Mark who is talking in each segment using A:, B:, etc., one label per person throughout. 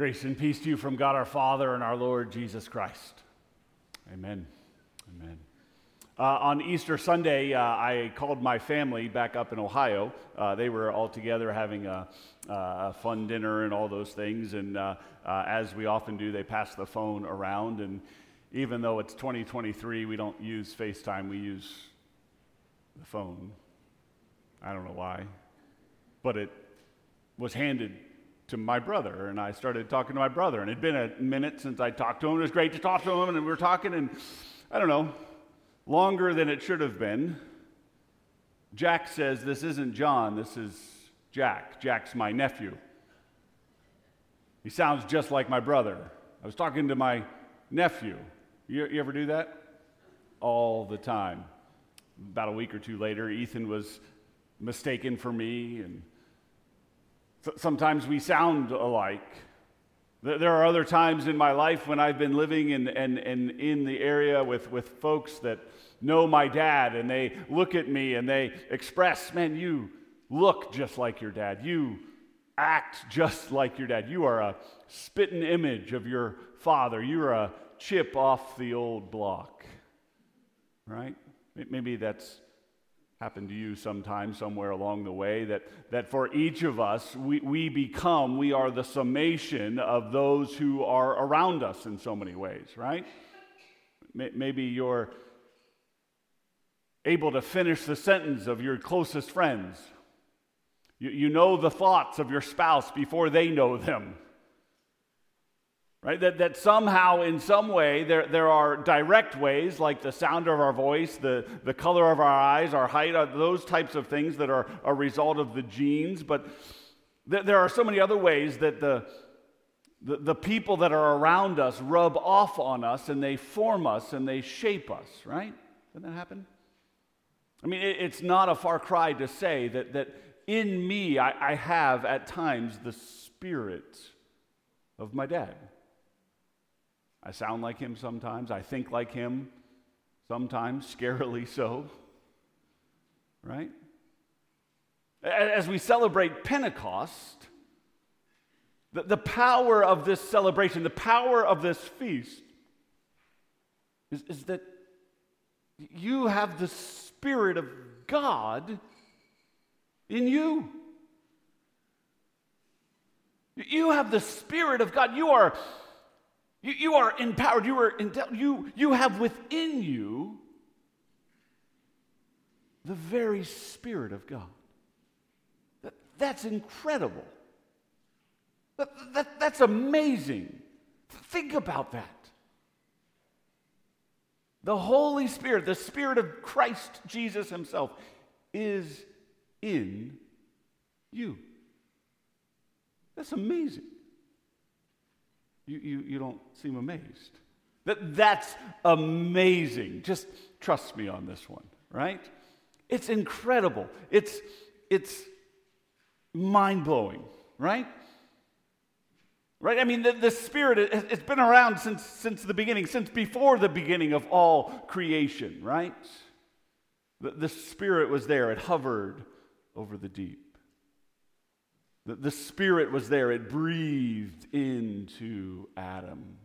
A: Grace and peace to you from God our Father and our Lord Jesus Christ. Amen. Amen. Uh, on Easter Sunday, uh, I called my family back up in Ohio. Uh, they were all together having a, a, fun dinner and all those things. And uh, uh, as we often do, they pass the phone around. And even though it's 2023, we don't use FaceTime, we use the phone. I don't know why. But it was handed to my brother, and I started talking to my brother. And it'd been a minute since I talked to him. It was great to talk to him, and we were talking, and I don't know, longer than it should have been. Jack says, This isn't John, this is Jack. Jack's my nephew. He sounds just like my brother. I was talking to my nephew. You, you ever do that? All the time. About a week or two later, Ethan was mistaken for me, and Sometimes we sound alike. There are other times in my life when I've been living in, in, in, in the area with, with folks that know my dad and they look at me and they express, man, you look just like your dad. You act just like your dad. You are a spitting image of your father. You're a chip off the old block. Right? Maybe that's happened to you sometime, somewhere along the way, that, that for each of us, we, we become, we are the summation of those who are around us in so many ways, right? Maybe you're able to finish the sentence of your closest friends. You, you know the thoughts of your spouse before they know them right? That, that somehow, in some way, there, there are direct ways, like the sound of our voice, the, the color of our eyes, our height, uh, those types of things that are a result of the genes. But th- there are so many other ways that the, the, the people that are around us rub off on us and they form us and they shape us, right? Doesn't that happen? I mean, it, it's not a far cry to say that, that in me I, I have at times the spirit of my dad. I sound like him sometimes. I think like him sometimes, scarily so. Right? As we celebrate Pentecost, the, the power of this celebration, the power of this feast, is, is that you have the Spirit of God in you. You have the Spirit of God. You are you, you are empowered. You, are you, you have within you the very Spirit of God. That, that's incredible. That, that, that's amazing. Think about that. The Holy Spirit, the Spirit of Christ Jesus Himself, is in you. That's amazing you, you, you don't seem amazed. That, that's amazing. Just trust me on this one, right? It's incredible. It's, it's mind blowing, right? Right? I mean, the, the Spirit, it's been around since, since the beginning, since before the beginning of all creation, right? The, the Spirit was there, it hovered over the deep. The, the Spirit was there, it breathed into Adam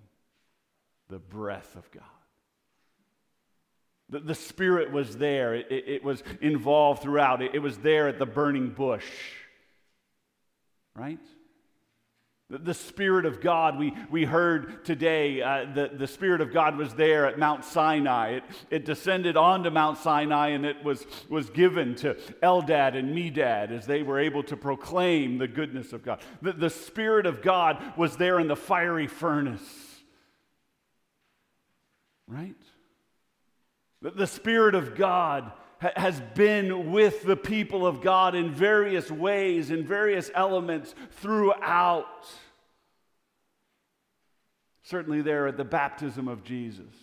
A: the breath of God. The, the Spirit was there, it, it, it was involved throughout, it, it was there at the burning bush, right? The Spirit of God, we, we heard today, uh, the, the Spirit of God was there at Mount Sinai. It, it descended onto Mount Sinai and it was, was given to Eldad and Medad as they were able to proclaim the goodness of God. The, the Spirit of God was there in the fiery furnace, right? The, the Spirit of God has been with the people of God in various ways, in various elements throughout. Certainly, there at the baptism of Jesus.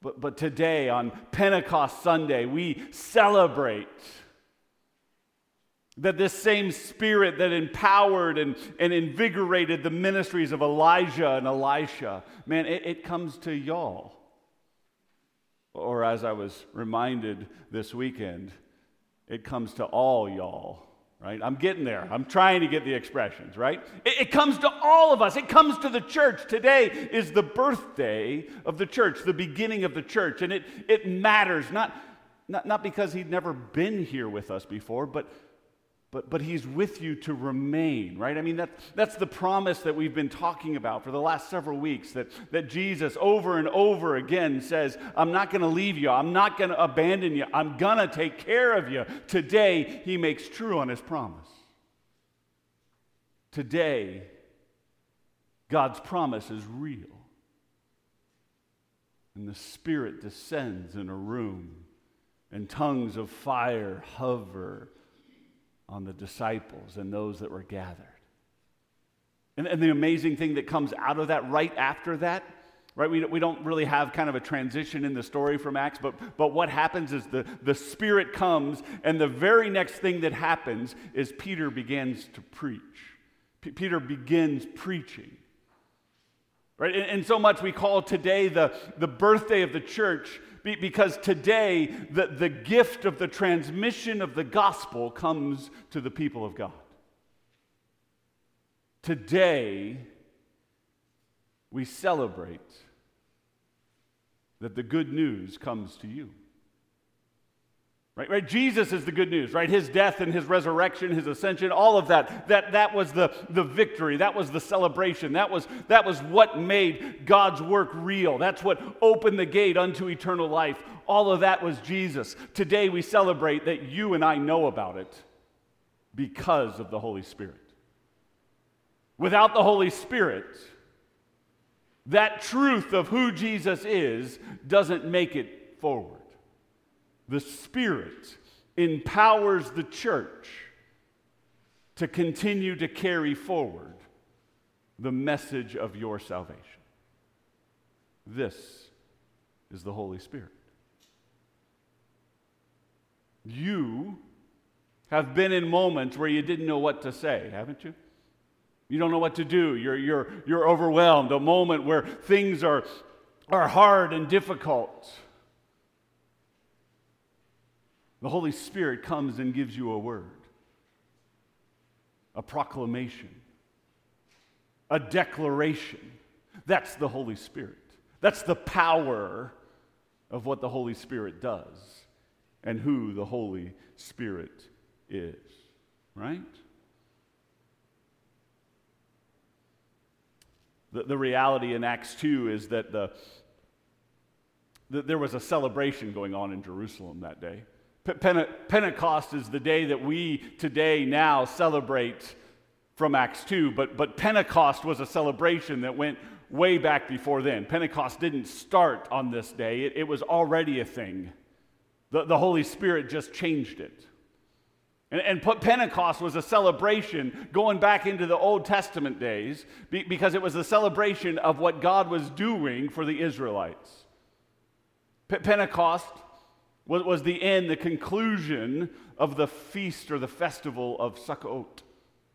A: But, but today, on Pentecost Sunday, we celebrate that this same spirit that empowered and, and invigorated the ministries of Elijah and Elisha, man, it, it comes to y'all. Or as I was reminded this weekend, it comes to all y'all right? I'm getting there. I'm trying to get the expressions, right? It, it, comes to all of us. It comes to the church. Today is the birthday of the church, the beginning of the church. And it, it matters, not, not, not because he'd never been here with us before, but but, but he's with you to remain, right? I mean, that, that's the promise that we've been talking about for the last several weeks that, that Jesus over and over again says, I'm not going to leave you, I'm not going to abandon you, I'm going to take care of you. Today, he makes true on his promise. Today, God's promise is real. And the Spirit descends in a room, and tongues of fire hover on the disciples and those that were gathered. And, and the amazing thing that comes out of that right after that, right? We, we don't really have kind of a transition in the story from Acts, but, but what happens is the, the Spirit comes, and the very next thing that happens is Peter begins to preach. P- Peter begins preaching. Right? And, and so much we call today the, the birthday of the church because today the, the gift of the transmission of the gospel comes to the people of God. Today, we celebrate that the good news comes to you. Right, right? Jesus is the good news, right? His death and his resurrection, his ascension, all of that. That, that was the, the victory. That was the celebration. That was, that was what made God's work real. That's what opened the gate unto eternal life. All of that was Jesus. Today we celebrate that you and I know about it because of the Holy Spirit. Without the Holy Spirit, that truth of who Jesus is doesn't make it forward. The Spirit empowers the church to continue to carry forward the message of your salvation. This is the Holy Spirit. You have been in moments where you didn't know what to say, haven't you? You don't know what to do. You're, you're, you're overwhelmed. A moment where things are, are hard and difficult. The Holy Spirit comes and gives you a word, a proclamation, a declaration. That's the Holy Spirit. That's the power of what the Holy Spirit does and who the Holy Spirit is, right? The, the reality in Acts 2 is that the, the, there was a celebration going on in Jerusalem that day. Pentecost is the day that we today now celebrate from Acts 2, but, but Pentecost was a celebration that went way back before then. Pentecost didn't start on this day, it, it was already a thing. The, the Holy Spirit just changed it. And, and Pentecost was a celebration going back into the Old Testament days because it was a celebration of what God was doing for the Israelites. Pentecost was, was the end, the conclusion of the feast or the festival of Sukkot,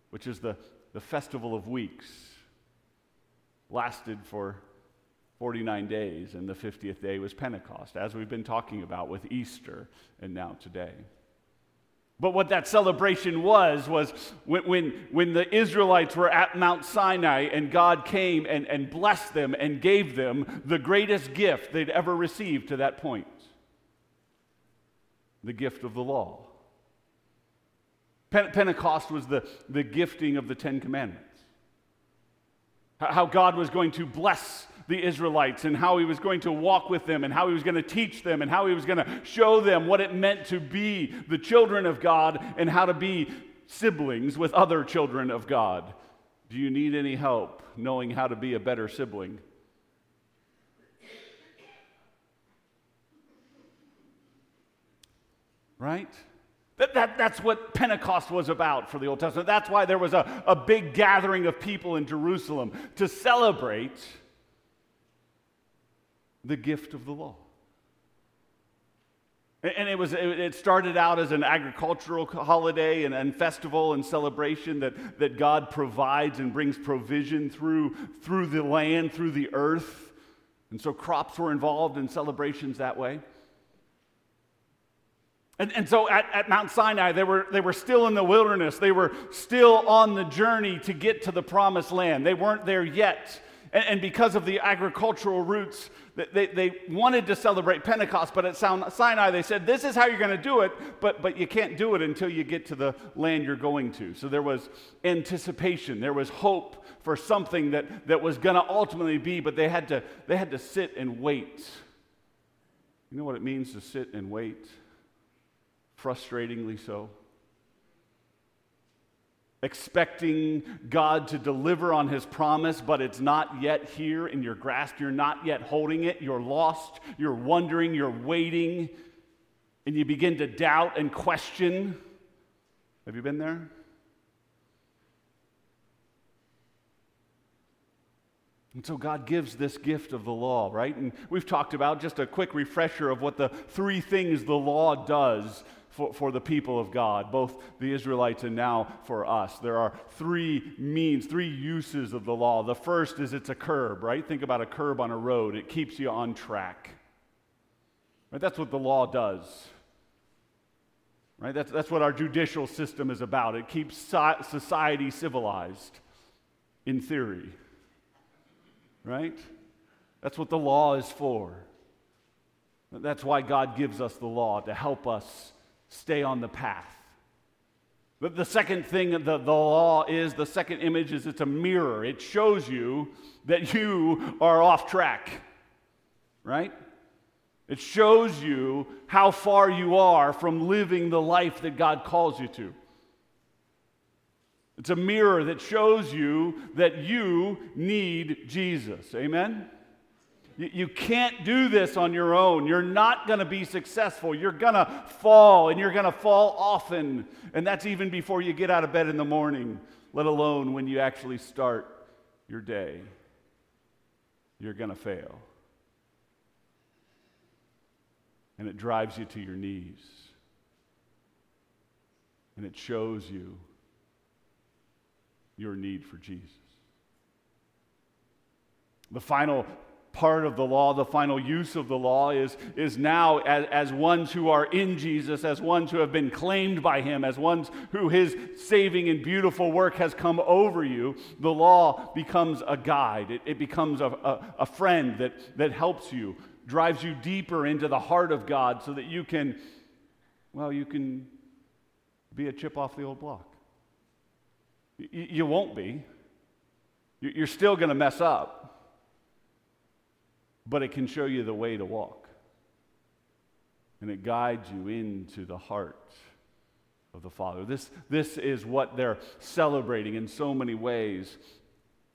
A: which is the, the festival of weeks. Lasted for 49 days, and the 50th day was Pentecost, as we've been talking about with Easter and now today. But what that celebration was, was when, when, when, the Israelites were at Mount Sinai and God came and, and blessed them and gave them the greatest gift they'd ever received to that point the gift of the law. Pentecost was the, the gifting of the Ten Commandments. How God was going to bless the Israelites and how he was going to walk with them and how he was going to teach them and how he was going to show them what it meant to be the children of God and how to be siblings with other children of God. Do you need any help knowing how to be a better sibling? Right? That, that, that's what Pentecost was about for the Old Testament. That's why there was a, a big gathering of people in Jerusalem to celebrate the gift of the law. And it, was, it started out as an agricultural holiday and, and, festival and celebration that, that God provides and brings provision through, through the land, through the earth. And so crops were involved in celebrations that way. And, and so at, at Mount Sinai, they were, they were still in the wilderness. They were still on the journey to get to the promised land. They weren't there yet. And, and because of the agricultural roots, they, they wanted to celebrate Pentecost, but at Sinai they said, This is how you're going to do it, but, but you can't do it until you get to the land you're going to. So there was anticipation, there was hope for something that, that was going to ultimately be, but they had, to, they had to sit and wait. You know what it means to sit and wait? Frustratingly so. Expecting God to deliver on his promise, but it's not yet here in your grasp. You're not yet holding it. You're lost. You're wondering. You're waiting. And you begin to doubt and question. Have you been there? And so God gives this gift of the law, right? And we've talked about just a quick refresher of what the three things the law does for, for the people of God, both the Israelites and now for us. There are three means, three uses of the law. The first is it's a curb, right? Think about a curb on a road, it keeps you on track. Right? That's what the law does. Right? That's, that's what our judicial system is about. It keeps society civilized, in theory. Right? That's what the law is for. That's why God gives us the law, to help us stay on the path. But the second thing the, the law is, the second image is it's a mirror. It shows you that you are off track, right? It shows you how far you are from living the life that God calls you to. It's a mirror that shows you that you need Jesus. Amen? You can't do this on your own. You're not going to be successful. You're going to fall, and you're going to fall often. And that's even before you get out of bed in the morning, let alone when you actually start your day. You're going to fail. And it drives you to your knees. And it shows you your need for Jesus. The final part of the law, the final use of the law, is, is now as, as ones who are in Jesus, as ones who have been claimed by Him, as ones who His saving and beautiful work has come over you, the law becomes a guide. It, it becomes a, a, a friend that, that helps you, drives you deeper into the heart of God so that you can, well, you can be a chip off the old block. You, you won't be. You're still going to mess up but it can show you the way to walk. And it guides you into the heart of the Father. This, this is what they're celebrating in so many ways.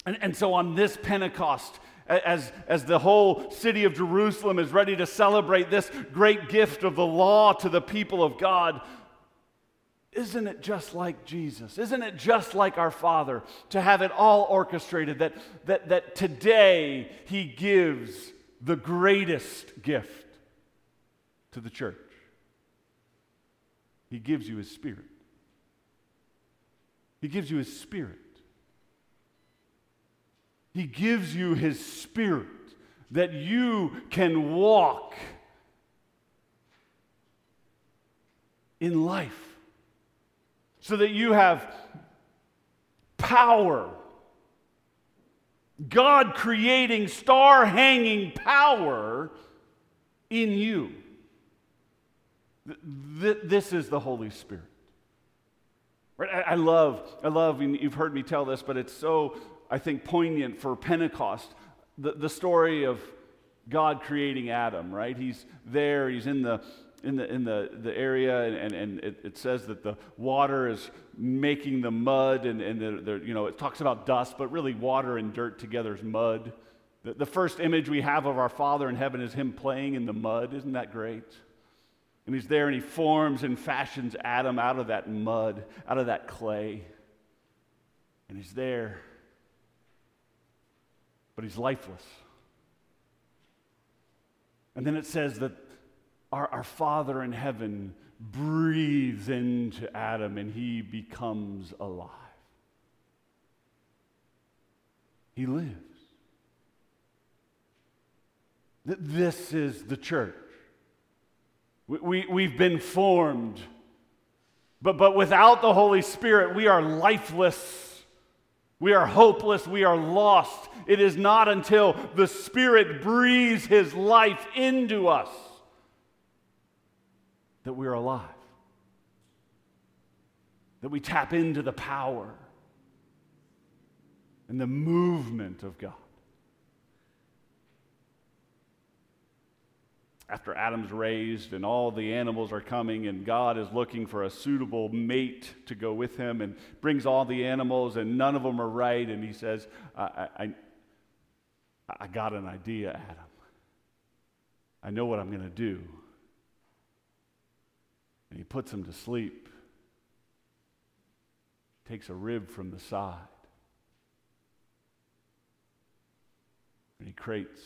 A: And, and so on this Pentecost, as, as the whole city of Jerusalem is ready to celebrate this great gift of the law to the people of God, isn't it just like Jesus? Isn't it just like our Father to have it all orchestrated that, that, that today He gives the greatest gift to the church. He gives you His Spirit. He gives you His Spirit. He gives you His Spirit that you can walk in life so that you have power God creating, star hanging power in you. This is the Holy Spirit. Right? I love, I love, you've heard me tell this, but it's so, I think, poignant for Pentecost. The, the story of God creating Adam, right? He's there, he's in the in the, in the, the area, and, and, it, it, says that the water is making the mud, and, and the, the, you know, it talks about dust, but really water and dirt together is mud. The, the first image we have of our Father in heaven is him playing in the mud. Isn't that great? And he's there and he forms and fashions Adam out of that mud, out of that clay. And he's there, but he's lifeless. And then it says that our, our Father in heaven breathes into Adam and he becomes alive. He lives. This is the church. We, we, we've been formed. But, but without the Holy Spirit, we are lifeless. We are hopeless. We are lost. It is not until the Spirit breathes His life into us that we are alive, that we tap into the power and the movement of God. after Adam's raised and all the animals are coming, and God is looking for a suitable mate to go with him and brings all the animals, and none of them are right. And he says, I, I, I got an idea, Adam. I know what I'm going to do. And he puts him to sleep, takes a rib from the side, and he creates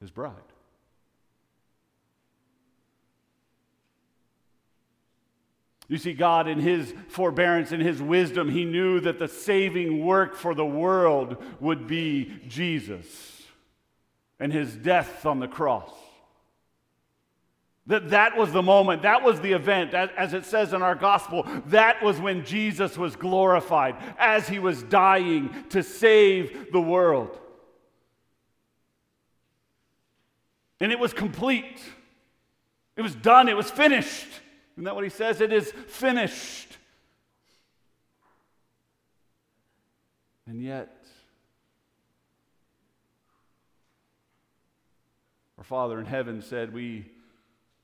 A: his bride. You see, God, in His forbearance and His wisdom, He knew that the saving work for the world would be Jesus and His death on the cross. That that was the moment, that was the event, as, it says in our gospel, that was when Jesus was glorified as he was dying to save the world. And it was complete. It was done, it was finished. Isn't that what he says? It is finished. And yet, our Father in heaven said we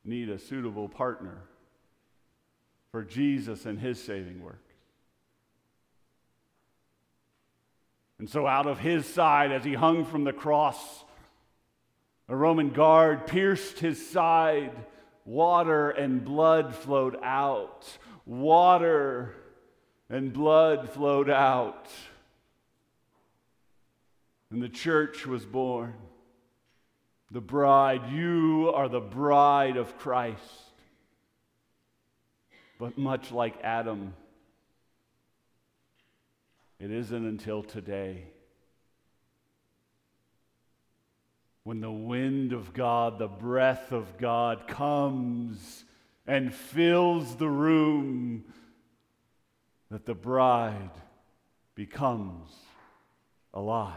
A: need a suitable partner for Jesus and his saving work. And so, out of his side, as he hung from the cross, a Roman guard pierced his side water and blood flowed out. Water and blood flowed out. And the church was born. The bride, you are the bride of Christ. But much like Adam, it isn't until today when the wind of God, the breath of God comes and fills the room, that the bride becomes alive.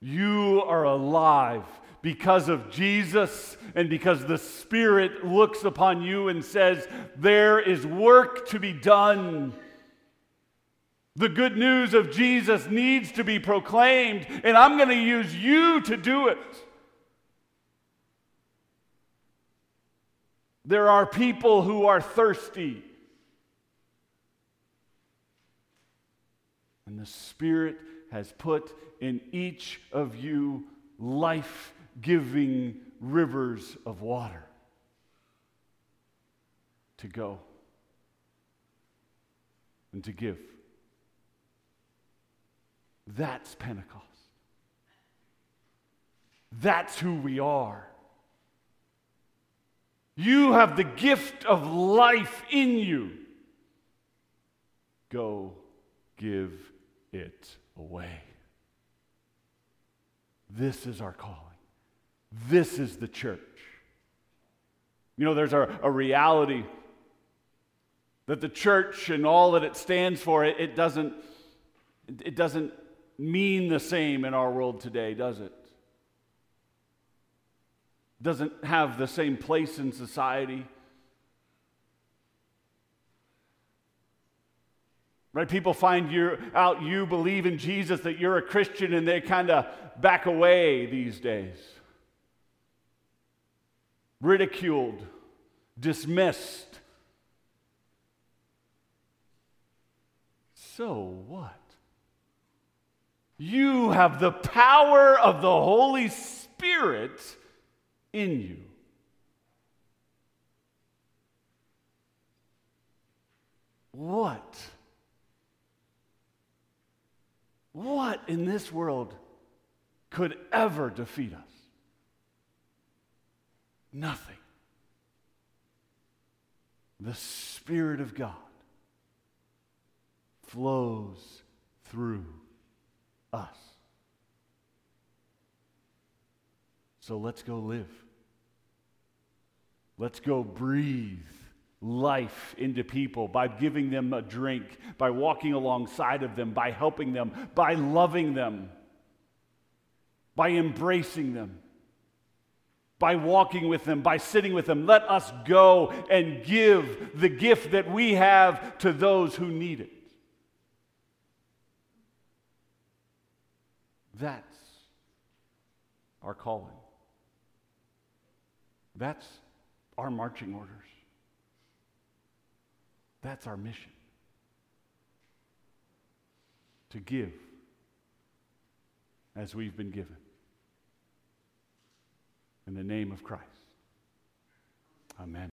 A: You are alive because of Jesus and because the Spirit looks upon you and says, There is work to be done. The good news of Jesus needs to be proclaimed, and I'm going to use you to do it. There are people who are thirsty. And the Spirit has put in each of you life giving rivers of water to go and to give. That's Pentecost. That's who we are. You have the gift of life in you. Go give it away. This is our calling. This is the church. You know, there's a, a reality that the church and all that it stands for, it, it doesn't, it doesn't mean the same in our world today, does it? Doesn't have the same place in society. Right? People find you out you believe in Jesus, that you're a Christian, and they kind of back away these days. Ridiculed, dismissed. So what? You have the power of the Holy Spirit in you. What? What in this world could ever defeat us? Nothing. The Spirit of God flows through us. So let's go live. Let's go breathe life into people by giving them a drink, by walking alongside of them, by helping them, by loving them, by embracing them, by walking with them, by sitting with them. Let us go and give the gift that we have to those who need it. That's our calling. That's our marching orders. That's our mission to give as we've been given. In the name of Christ. Amen.